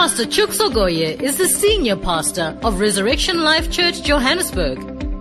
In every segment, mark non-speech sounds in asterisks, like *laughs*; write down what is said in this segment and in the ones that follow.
Pastor Chooks is the senior pastor of Resurrection Life Church, Johannesburg.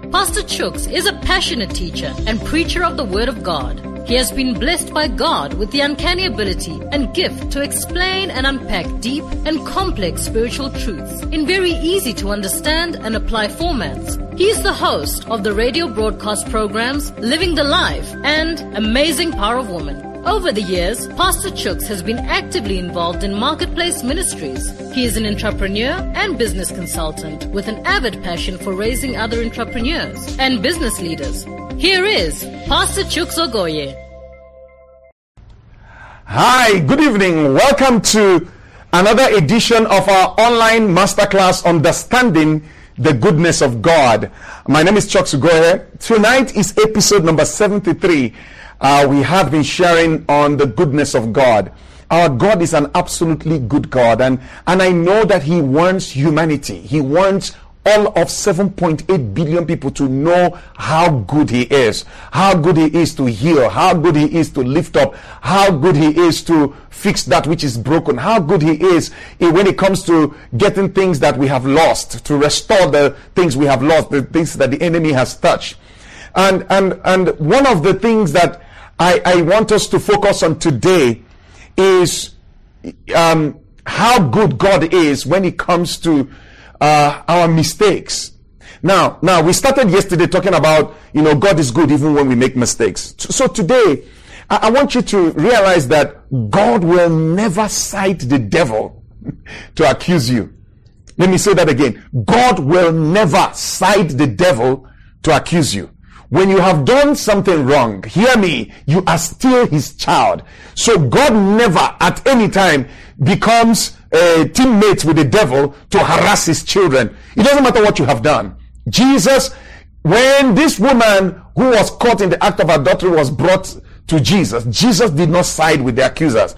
Pastor Chooks is a passionate teacher and preacher of the Word of God. He has been blessed by God with the uncanny ability and gift to explain and unpack deep and complex spiritual truths in very easy to understand and apply formats. He is the host of the radio broadcast programs Living the Life and Amazing Power of Woman. Over the years, Pastor Chooks has been actively involved in marketplace ministries. He is an entrepreneur and business consultant with an avid passion for raising other entrepreneurs and business leaders. Here is Pastor Chooks Ogoye. Hi, good evening. Welcome to another edition of our online masterclass Understanding the Goodness of God. My name is Chooks Ogoye. Tonight is episode number 73. Uh, we have been sharing on the goodness of God. Our God is an absolutely good God, and, and I know that He wants humanity. He wants all of 7.8 billion people to know how good he is, how good he is to heal, how good he is to lift up, how good he is to fix that which is broken, how good he is when it comes to getting things that we have lost, to restore the things we have lost, the things that the enemy has touched. And, and, and one of the things that I, I want us to focus on today is um, how good God is when it comes to uh, our mistakes. Now, now we started yesterday talking about, you know, God is good even when we make mistakes. So today, I, I want you to realize that God will never cite the devil *laughs* to accuse you. Let me say that again. God will never cite the devil to accuse you. When you have done something wrong, hear me, you are still his child. So God never at any time becomes a teammate with the devil to harass his children. It doesn't matter what you have done. Jesus, when this woman who was caught in the act of adultery was brought to Jesus, Jesus did not side with the accusers.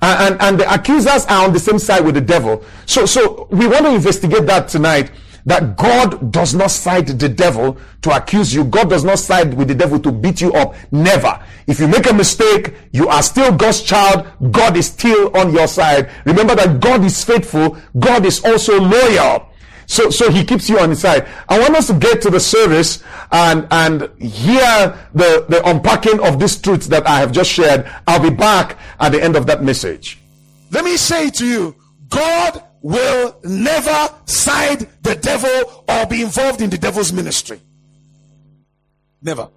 And, and, and the accusers are on the same side with the devil. So, so we want to investigate that tonight that God does not side the devil to accuse you. God does not side with the devil to beat you up. Never. If you make a mistake, you are still God's child. God is still on your side. Remember that God is faithful. God is also loyal. So, so he keeps you on his side. I want us to get to the service and, and hear the, the unpacking of these truths that I have just shared. I'll be back at the end of that message. Let me say to you, God will never side the devil or be involved in the devil's ministry. Never.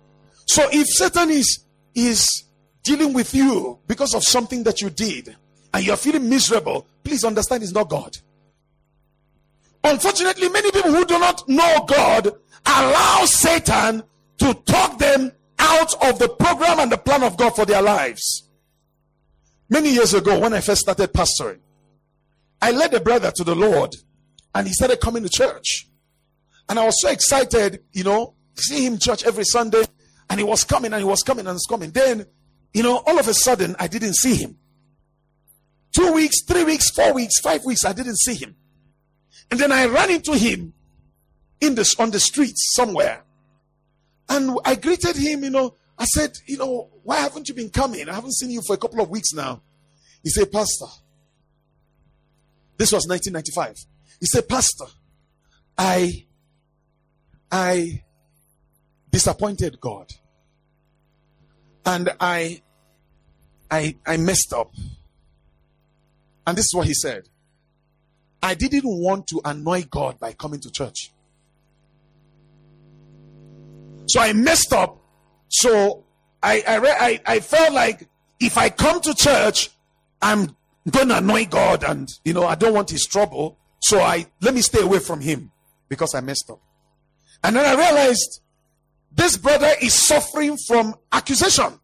So if Satan is is dealing with you because of something that you did and you're feeling miserable, please understand it's not God. Unfortunately, many people who do not know God allow Satan to talk them out of the program and the plan of God for their lives. Many years ago, when I first started pastoring, I led a brother to the Lord and he started coming to church. And I was so excited, you know, see him church every Sunday. And he was coming and he was coming and he was coming. Then, you know, all of a sudden I didn't see him. Two weeks, three weeks, four weeks, five weeks, I didn't see him. And then I ran into him in this on the streets somewhere. And I greeted him, you know. I said, you know, why haven't you been coming? I haven't seen you for a couple of weeks now. He said, Pastor, this was 1995. He said, Pastor, I, I disappointed God. And I, I, I messed up. And this is what he said. I didn't want to annoy God by coming to church. So I messed up. So I, I, I, I felt like if I come to church, I'm to annoy God and, you know, I don't want his trouble. So I, let me stay away from him because I messed up. And then I realized this brother is suffering from accusation.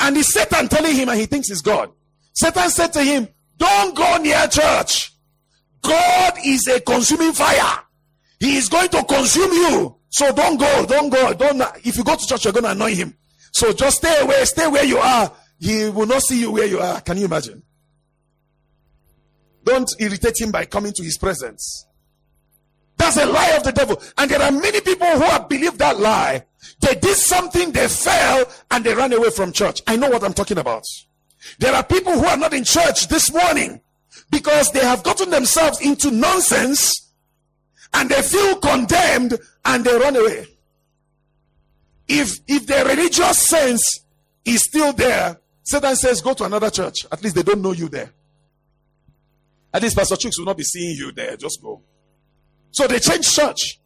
And it's Satan telling him and he thinks it's God. Satan said to him, don't go near church. God is a consuming fire. He is going to consume you. So don't go, don't go, don't, if you go to church, you're going to annoy him. So just stay away, stay where you are. He will not see you where you are. Can you imagine? Don't irritate him by coming to his presence. That's a lie of the devil. And there are many people who have believed that lie. They did something, they fell, and they ran away from church. I know what I'm talking about. There are people who are not in church this morning because they have gotten themselves into nonsense and they feel condemned and they run away. If if their religious sense is still there, Satan says, Go to another church. At least they don't know you there. At least Pastor Chooks will not be seeing you there. Just go. So they changed church.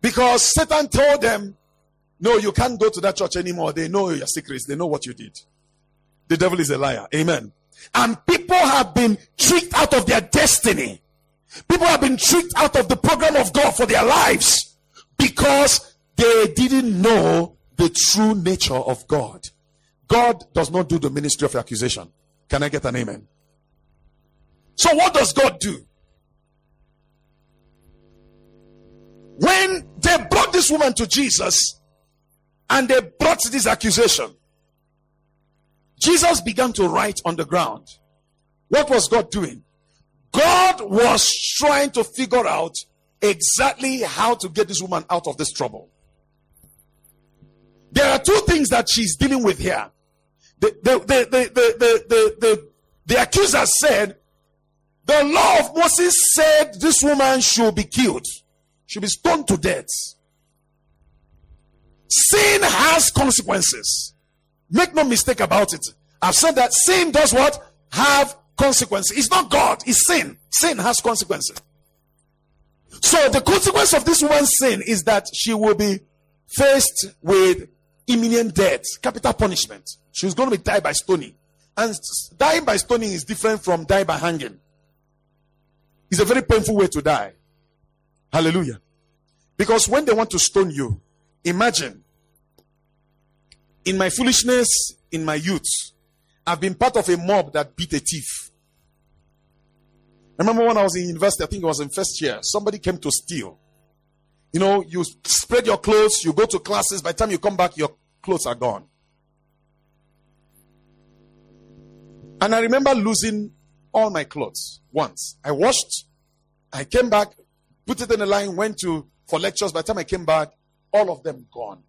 Because Satan told them, No, you can't go to that church anymore. They know your secrets, they know what you did. The devil is a liar. Amen. And people have been tricked out of their destiny. People have been tricked out of the program of God for their lives because they didn't know the true nature of God. God does not do the ministry of accusation. Can I get an amen? So, what does God do? When they brought this woman to Jesus and they brought this accusation, Jesus began to write on the ground. What was God doing? God was trying to figure out exactly how to get this woman out of this trouble. There are two things that she's dealing with here. The, the, the, the, the, the, the, the accuser said, the law of Moses said this woman should be killed, should be stoned to death. Sin has consequences. Make no mistake about it. I've said that sin does what? Have consequences. It's not God, it's sin. Sin has consequences. So the consequence of this woman's sin is that she will be faced with imminent death, capital punishment. She's going to be died by stoning. And dying by stoning is different from dying by hanging. It's a very painful way to die. Hallelujah. Because when they want to stone you, imagine in my foolishness, in my youth, I've been part of a mob that beat a thief. I remember when I was in university, I think it was in first year, somebody came to steal. You know, you spread your clothes, you go to classes, by the time you come back, your clothes are gone. And I remember losing all my clothes once. I washed, I came back, put it in a line, went to for lectures. By the time I came back, all of them gone.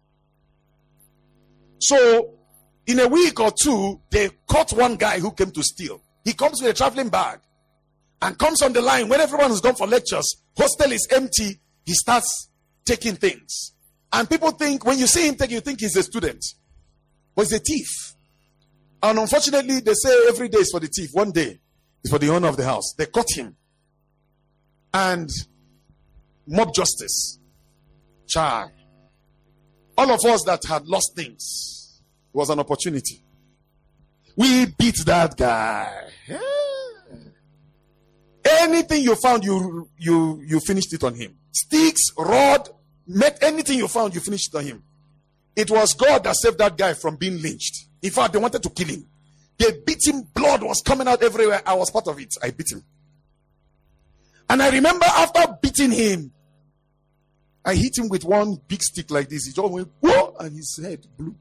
So, in a week or two, they caught one guy who came to steal. He comes with a traveling bag and comes on the line when everyone has gone for lectures. Hostel is empty. He starts taking things. And people think, when you see him take, you think he's a student. But he's a thief. And unfortunately, they say every day is for the thief. One day is for the owner of the house. They caught him. And mob justice. Child. All of us that had lost things was an opportunity. We beat that guy. Anything you found, you you you finished it on him. Sticks, rod, met anything you found, you finished it on him. It was God that saved that guy from being lynched. In fact, they wanted to kill him. They beat him, blood was coming out everywhere. I was part of it. I beat him. And I remember after beating him, I hit him with one big stick like this. He just went, whoa, and his head blew.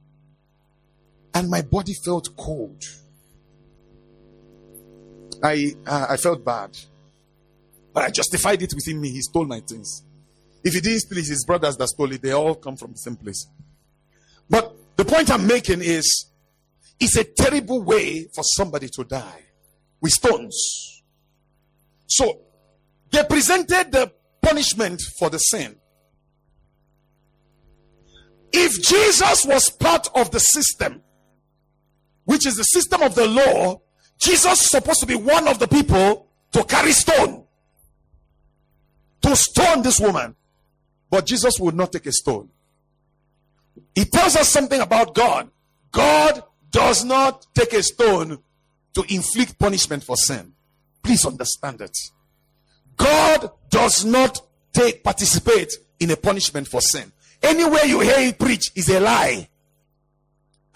And my body felt cold. I, uh, I felt bad. But I justified it within me. He stole my things. If he didn't steal it, his brothers that stole it, they all come from the same place. But the point I'm making is it's a terrible way for somebody to die with stones. So they presented the punishment for the sin. If Jesus was part of the system, which is the system of the law, Jesus is supposed to be one of the people to carry stone to stone this woman. But Jesus would not take a stone. He tells us something about God. God does not take a stone to inflict punishment for sin. Please understand it. God does not take participate in a punishment for sin. Anywhere you hear it preach is a lie.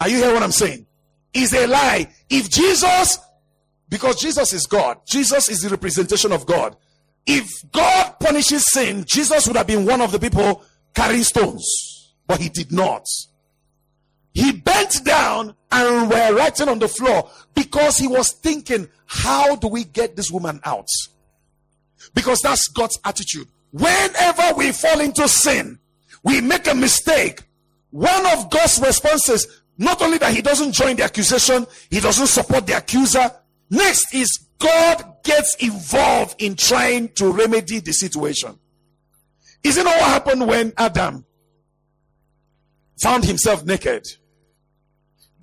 Are you hearing what I'm saying? Is a lie. If Jesus, because Jesus is God, Jesus is the representation of God. If God punishes sin, Jesus would have been one of the people carrying stones, but he did not. He bent down and were writing on the floor because he was thinking, how do we get this woman out? Because that's God's attitude. Whenever we fall into sin, we make a mistake. One of God's responses, not only that he doesn't join the accusation, he doesn't support the accuser. Next is God gets involved in trying to remedy the situation. Isn't what happened when Adam found himself naked?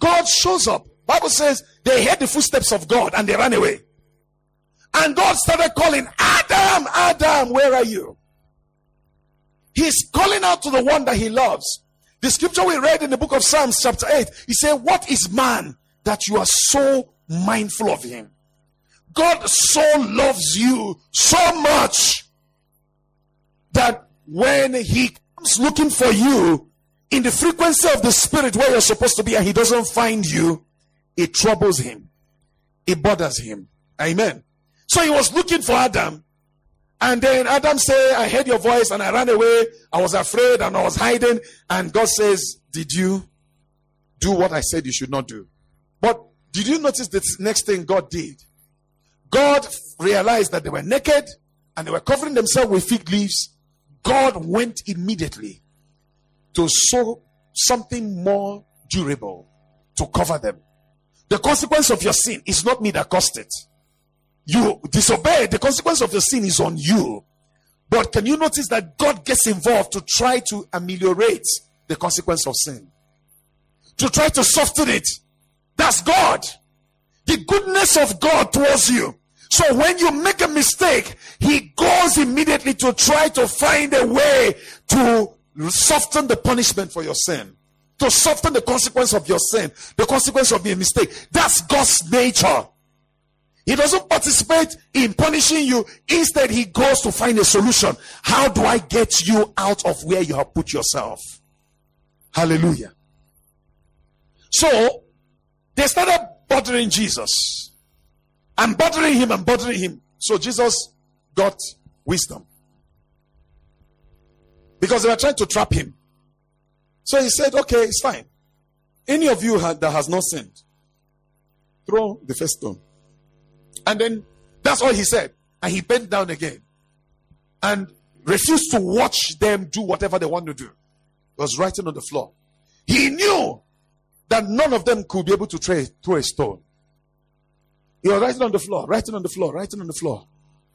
God shows up. Bible says they heard the footsteps of God and they ran away. And God started calling, Adam, Adam, where are you? He's calling out to the one that he loves. The scripture we read in the book of Psalms, chapter 8, he said, What is man that you are so mindful of him? God so loves you so much that when he comes looking for you in the frequency of the spirit where you're supposed to be and he doesn't find you, it troubles him, it bothers him. Amen. So he was looking for Adam. And then Adam said, I heard your voice and I ran away. I was afraid and I was hiding. And God says, Did you do what I said you should not do? But did you notice the next thing God did? God realized that they were naked and they were covering themselves with fig leaves. God went immediately to sew something more durable to cover them. The consequence of your sin is not me that caused it. You disobey, the consequence of your sin is on you. But can you notice that God gets involved to try to ameliorate the consequence of sin? To try to soften it. That's God. The goodness of God towards you. So when you make a mistake, He goes immediately to try to find a way to soften the punishment for your sin. To soften the consequence of your sin, the consequence of your mistake. That's God's nature. He doesn't participate in punishing you. Instead, he goes to find a solution. How do I get you out of where you have put yourself? Hallelujah. So, they started bothering Jesus. And bothering him and bothering him. So Jesus got wisdom. Because they were trying to trap him. So he said, okay, it's fine. Any of you that has not sinned, throw the first stone. And then that's all he said. And he bent down again and refused to watch them do whatever they want to do. He was writing on the floor. He knew that none of them could be able to throw a stone. He was writing on the floor, writing on the floor, writing on the floor.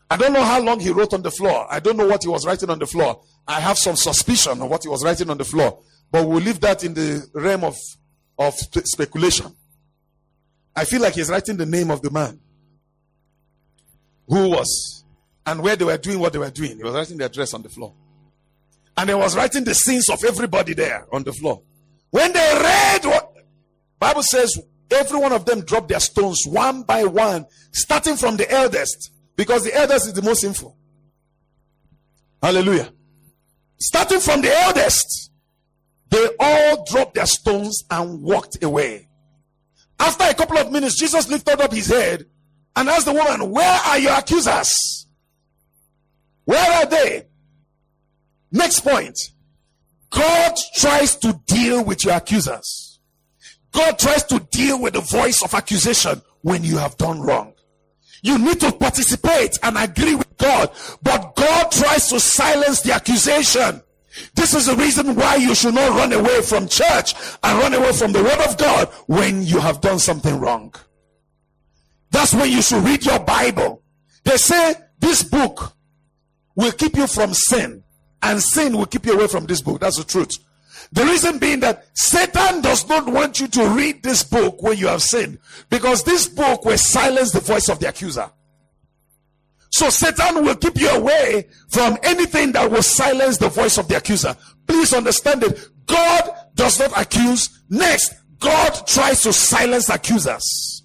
I don't know how long he wrote on the floor. I don't know what he was writing on the floor. I have some suspicion of what he was writing on the floor. But we'll leave that in the realm of, of speculation. I feel like he's writing the name of the man who was and where they were doing what they were doing. He was writing the address on the floor. And he was writing the sins of everybody there on the floor. When they read what Bible says, every one of them dropped their stones one by one, starting from the eldest, because the eldest is the most sinful. Hallelujah. Starting from the eldest, they all dropped their stones and walked away. After a couple of minutes, Jesus lifted up his head and asked the woman, Where are your accusers? Where are they? Next point. God tries to deal with your accusers. God tries to deal with the voice of accusation when you have done wrong. You need to participate and agree with God, but God tries to silence the accusation. This is the reason why you should not run away from church and run away from the word of God when you have done something wrong. That's when you should read your Bible. They say this book will keep you from sin, and sin will keep you away from this book. That's the truth. The reason being that Satan does not want you to read this book when you have sinned, because this book will silence the voice of the accuser. So Satan will keep you away from anything that will silence the voice of the accuser. Please understand it. God does not accuse. Next, God tries to silence accusers.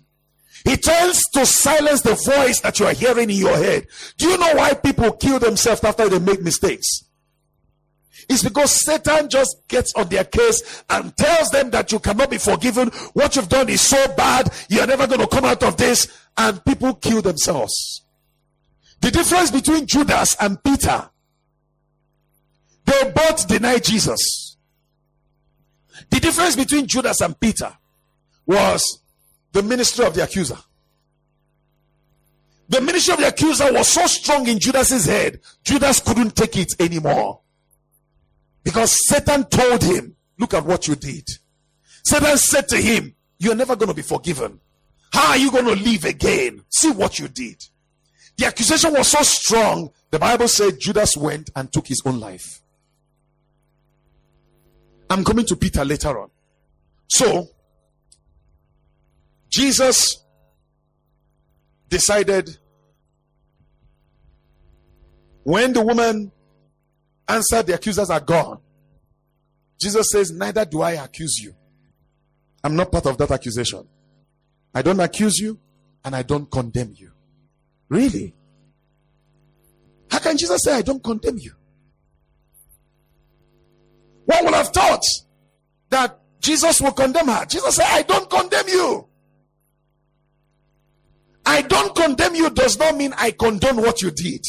He tries to silence the voice that you are hearing in your head. Do you know why people kill themselves after they make mistakes? It's because Satan just gets on their case and tells them that you cannot be forgiven. What you've done is so bad, you're never going to come out of this. And people kill themselves. The difference between Judas and Peter, they both denied Jesus. The difference between Judas and Peter was the ministry of the accuser. The ministry of the accuser was so strong in Judas's head, Judas couldn't take it anymore. Because Satan told him, Look at what you did. Satan said to him, You're never going to be forgiven. How are you going to live again? See what you did. The accusation was so strong, the Bible said Judas went and took his own life. I'm coming to Peter later on. So, Jesus decided when the woman answered, the accusers are gone. Jesus says, Neither do I accuse you. I'm not part of that accusation. I don't accuse you and I don't condemn you. Really? How can Jesus say, I don't condemn you? One would have thought that Jesus will condemn her. Jesus said, I don't condemn you. I don't condemn you does not mean I condone what you did.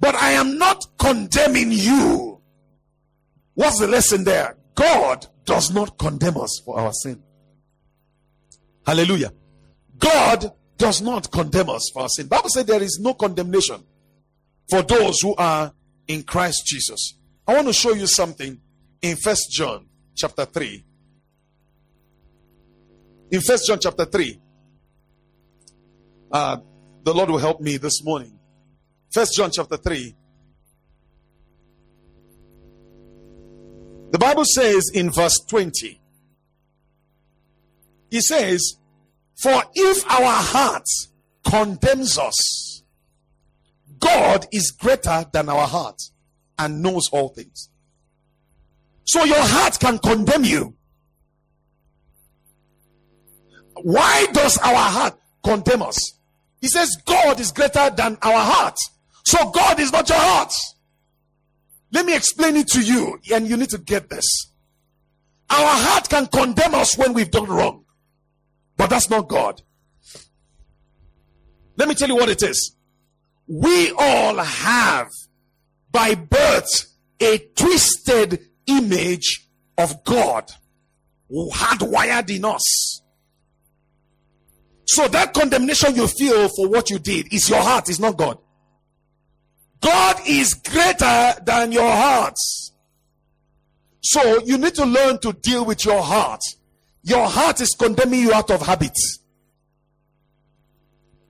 But I am not condemning you. What's the lesson there? God does not condemn us for our sin. Hallelujah. God does not condemn us for our sin. Bible said there is no condemnation for those who are in Christ Jesus. I want to show you something in First John chapter 3. In First John chapter 3. Uh, the Lord will help me this morning. First John chapter 3. The Bible says in verse 20, He says, For if our heart condemns us, God is greater than our heart and knows all things. So your heart can condemn you. Why does our heart condemn us? He says God is greater than our heart. So God is not your heart. Let me explain it to you, and you need to get this. Our heart can condemn us when we've done wrong, but that's not God. Let me tell you what it is. We all have, by birth, a twisted image of God hardwired in us. So that condemnation you feel for what you did is your heart, is not God. God is greater than your hearts. So you need to learn to deal with your heart. Your heart is condemning you out of habit.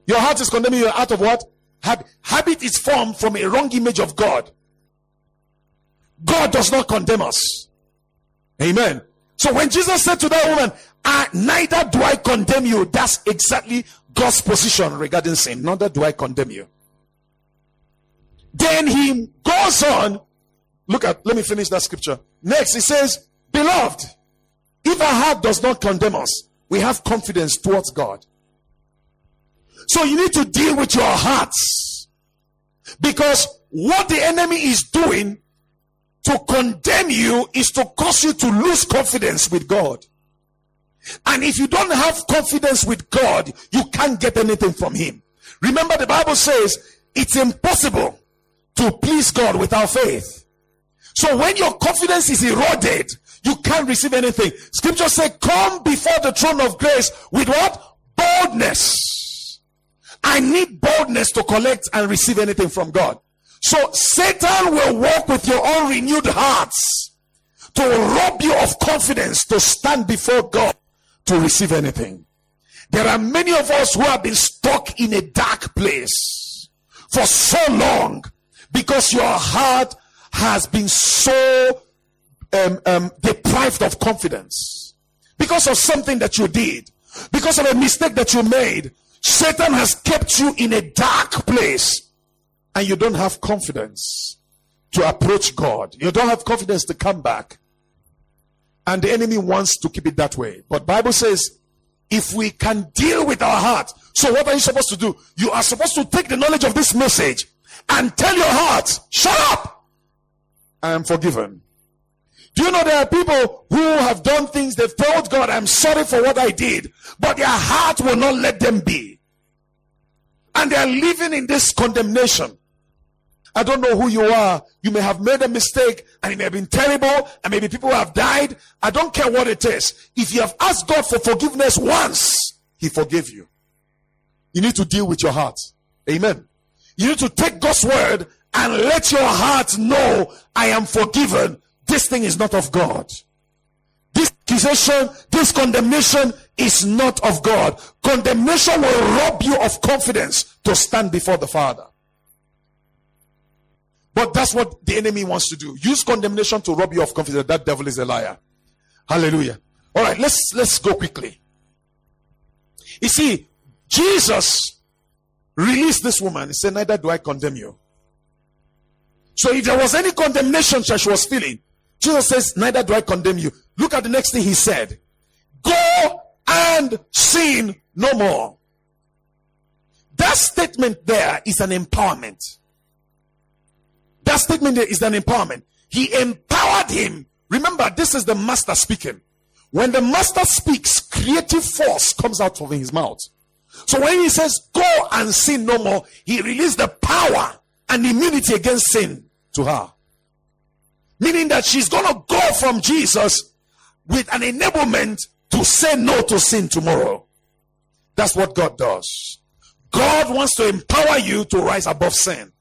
Your heart is condemning you out of what? Habit. Habit is formed from a wrong image of God. God does not condemn us. Amen. So when Jesus said to that woman, I, neither do I condemn you, that's exactly God's position regarding sin. Neither do I condemn you. Then he goes on. Look at, let me finish that scripture. Next, he says, Beloved, if our heart does not condemn us, we have confidence towards God. So you need to deal with your hearts. Because what the enemy is doing to condemn you is to cause you to lose confidence with God. And if you don't have confidence with God, you can't get anything from Him. Remember, the Bible says it's impossible to please God without faith. So when your confidence is eroded, you can't receive anything. Scripture say, come before the throne of grace with what? Boldness. I need boldness to collect and receive anything from God. So Satan will work with your own renewed hearts to rob you of confidence to stand before God to receive anything. There are many of us who have been stuck in a dark place for so long because your heart has been so um, um, deprived of confidence because of something that you did, because of a mistake that you made. Satan has kept you in a dark place and you don't have confidence to approach God. You don't have confidence to come back. And the enemy wants to keep it that way. But Bible says if we can deal with our heart. So what are you supposed to do? You are supposed to take the knowledge of this message and tell your heart, shut up. I am forgiven. Do you know there are people who have done things they've told God, I'm sorry for what I did, but their heart will not let them be. And they are living in this condemnation. I don't know who you are. You may have made a mistake and it may have been terrible and maybe people have died. I don't care what it is. If you have asked God for forgiveness once, He forgave you. You need to deal with your heart. Amen. You need to take God's word and let your heart know I am forgiven. This thing is not of God. this accusation, this condemnation is not of God. Condemnation will rob you of confidence to stand before the Father. But that's what the enemy wants to do. Use condemnation to rob you of confidence. That devil is a liar. Hallelujah. All right, let's let's go quickly. You see, Jesus released this woman. He said, Neither do I condemn you. So if there was any condemnation she was feeling, Jesus says, Neither do I condemn you. Look at the next thing he said. Go and sin no more. That statement there is an empowerment. That statement there is an empowerment. He empowered him. Remember, this is the master speaking. When the master speaks, creative force comes out of his mouth. So when he says, Go and sin no more, he released the power and immunity against sin to her. Meaning that she's going to go from Jesus with an enablement to say no to sin tomorrow. That's what God does. God wants to empower you to rise above sin.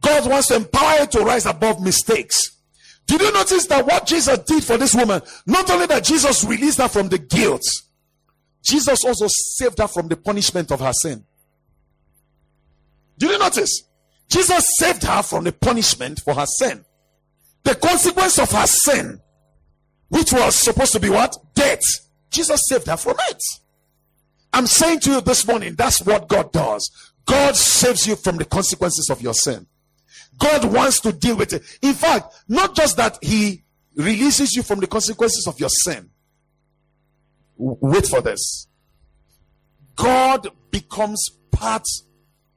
God wants to empower you to rise above mistakes. Did you notice that what Jesus did for this woman? Not only that Jesus released her from the guilt, Jesus also saved her from the punishment of her sin. Did you notice? Jesus saved her from the punishment for her sin. The consequence of her sin, which was supposed to be what? Death. Jesus saved her from it. I'm saying to you this morning, that's what God does. God saves you from the consequences of your sin. God wants to deal with it. In fact, not just that He releases you from the consequences of your sin. Wait for this. God becomes part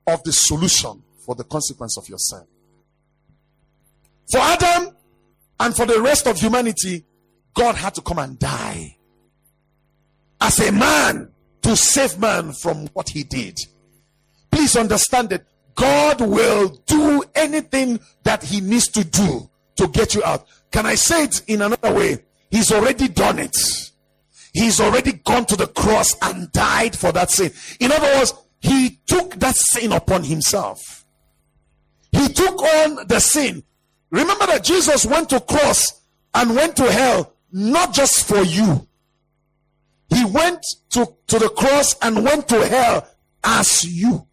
of the solution for the consequence of your sin. For Adam and for the rest of humanity, God had to come and die as a man to save man from what he did. Please understand that God will do anything that he needs to do to get you out. Can I say it in another way? He's already done it. He's already gone to the cross and died for that sin. In other words, he took that sin upon himself. He took on the sin. Remember that Jesus went to cross and went to hell not just for you. He went to, to the cross and went to hell as you.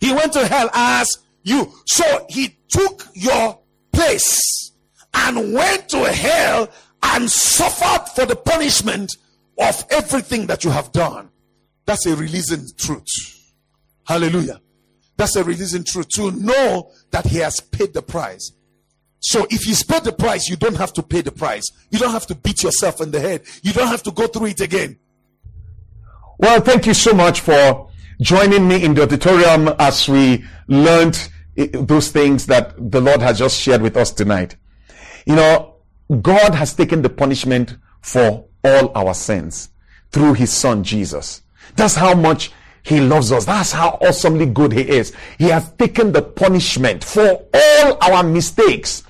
He went to hell as you. So he took your place and went to hell and suffered for the punishment of everything that you have done. That's a releasing truth. Hallelujah. That's a releasing truth to know that he has paid the price. So if he's paid the price, you don't have to pay the price. You don't have to beat yourself in the head. You don't have to go through it again. Well, thank you so much for joining me in the auditorium as we learned eh, those things that the Lord has just shared with us tonight. You know, God has taken the punishment for all our sins through his son Jesus. That's how much he loves us. That's how awesomely good he is. He has taken the punishment for all our mistakes.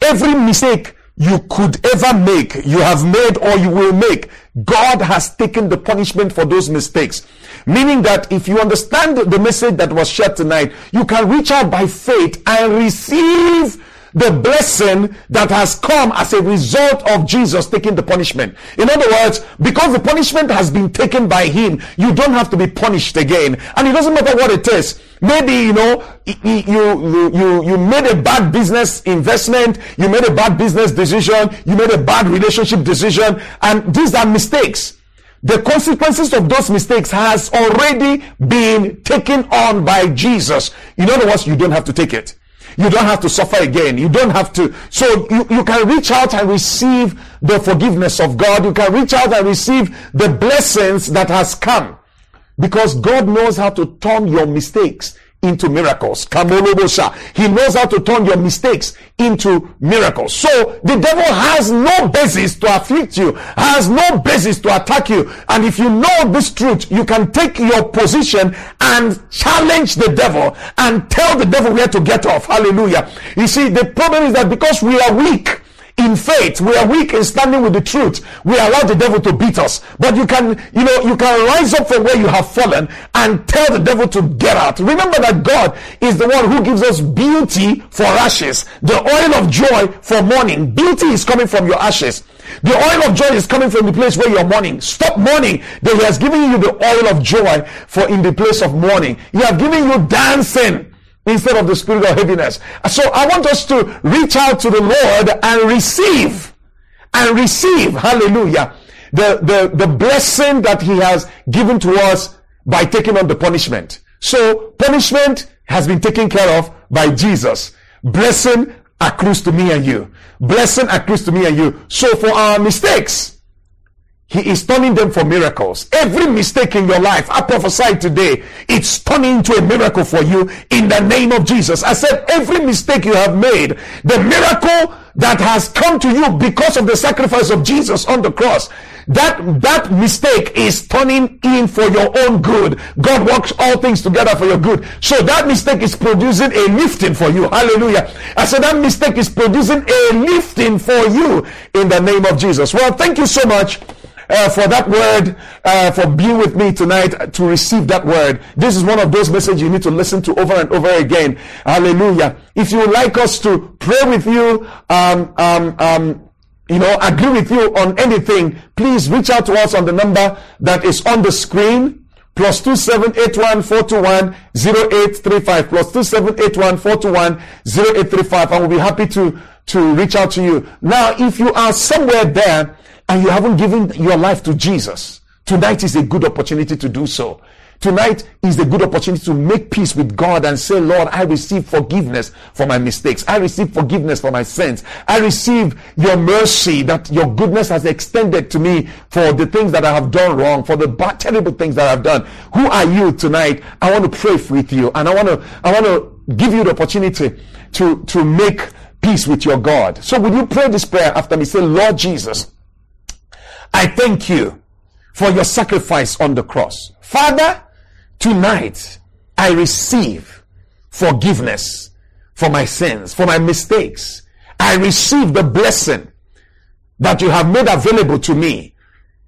Every mistake you could ever make, you have made or you will make, God has taken the punishment for those mistakes. Meaning that if you understand the message that was shared tonight, you can reach out by faith and receive the blessing that has come as a result of Jesus taking the punishment. In other words, because the punishment has been taken by him, you don't have to be punished again. And it doesn't matter what it is. Maybe, you know, you, you, you, made a bad business investment, you made a bad business decision, you made a bad relationship decision, and these are mistakes. The consequences of those mistakes has already been taken on by Jesus. In other words, you don't have to take it. You don't have to suffer again. You don't have to. So you, you can reach out and receive the forgiveness of God. You can reach out and receive the blessings that has come. Because God knows how to turn your mistakes into miracles. He knows how to turn your mistakes into miracles. So the devil has no basis to afflict you, has no basis to attack you. And if you know this truth, you can take your position and challenge the devil and tell the devil where to get off. Hallelujah. You see, the problem is that because we are weak, in faith we are weak in standing with the truth we allow the devil to beat us but you can you know you can rise up from where you have fallen and tell the devil to get out remember that god is the one who gives us beauty for ashes the oil of joy for mourning beauty is coming from your ashes The oil of joy is coming from the place where you're mourning. Stop mourning. That He has given you the oil of joy for in the place of mourning. He has given you dancing instead of the spirit of heaviness. So I want us to reach out to the Lord and receive and receive, hallelujah, the, the, the blessing that he has given to us by taking on the punishment. So punishment has been taken care of by Jesus. Blessing accrues to me and you. Blessing accrues to me and you. So for our mistakes, he is turning them for miracles. Every mistake in your life, I prophesy today, it's turning into a miracle for you in the name of Jesus. I said, every mistake you have made, the miracle that has come to you because of the sacrifice of Jesus on the cross, that, that mistake is turning in for your own good. God works all things together for your good. So that mistake is producing a lifting for you. Hallelujah. I said that mistake is producing a lifting for you in the name of Jesus. Well, thank you so much uh, for that word, uh, for being with me tonight to receive that word. This is one of those messages you need to listen to over and over again. Hallelujah. If you would like us to pray with you, um, um, um, you know, agree with you on anything, please reach out to us on the number that is on the screen plus two seven eight one four two one zero eight three five plus two seven eight one four two one zero eight three five and we'll be happy to to reach out to you. Now, if you are somewhere there and you haven't given your life to Jesus, tonight is a good opportunity to do so. Tonight is a good opportunity to make peace with God and say, Lord, I receive forgiveness for my mistakes. I receive forgiveness for my sins. I receive your mercy that your goodness has extended to me for the things that I have done wrong, for the bad, terrible things that I've done. Who are you tonight? I want to pray with you and I want to, I want to give you the opportunity to, to make peace with your God. So will you pray this prayer after me? Say, Lord Jesus, I thank you for your sacrifice on the cross. Father, tonight I receive forgiveness for my sins, for my mistakes. I receive the blessing that you have made available to me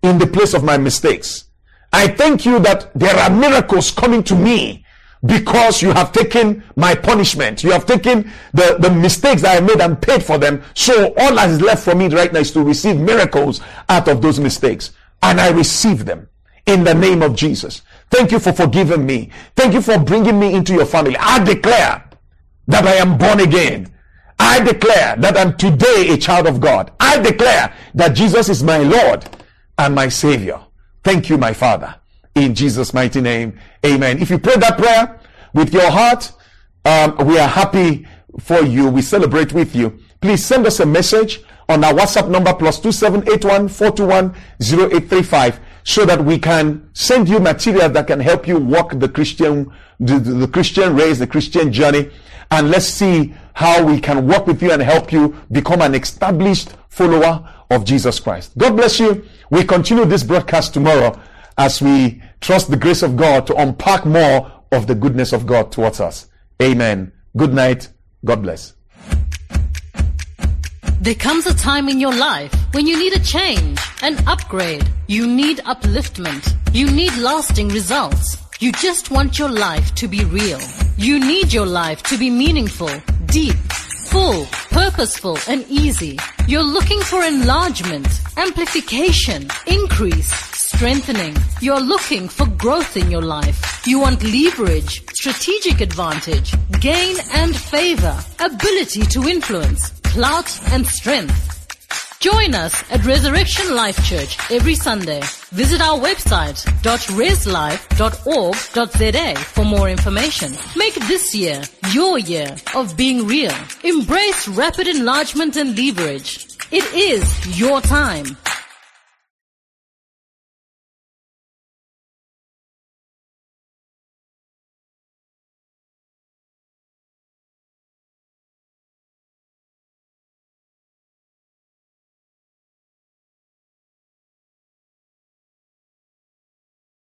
in the place of my mistakes. I thank you that there are miracles coming to me because you have taken my punishment. You have taken the, the mistakes that I made and paid for them. So all that is left for me right now is to receive miracles out of those mistakes. And I receive them in the name of Jesus. Thank you for forgiving me. Thank you for bringing me into your family. I declare that I am born again. I declare that I'm today a child of God. I declare that Jesus is my Lord and my Savior. Thank you, my Father in Jesus' mighty name. Amen. If you pray that prayer with your heart, um, we are happy for you. We celebrate with you. Please send us a message on our WhatsApp number plus 2781 421 0835 so that we can send you material that can help you walk the Christian, the, the Christian race, the Christian journey. And let's see how we can work with you and help you become an established follower of Jesus Christ. God bless you. We continue this broadcast tomorrow as we trust the grace of God to unpack more of the goodness of God towards us. Amen. Good night. God bless. There comes a time in your life when you need a change, an upgrade. You need upliftment. You need lasting results. You just want your life to be real. You need your life to be meaningful, deep, full, purposeful, and easy. You're looking for enlargement, amplification, increase, strengthening. You're looking for growth in your life. You want leverage, strategic advantage, gain and favor, ability to influence, clout and strength. Join us at Resurrection Life Church every Sunday. Visit our website .reslife.org.za for more information. Make this year your year of being real. Embrace rapid enlargement and leverage. It is your time.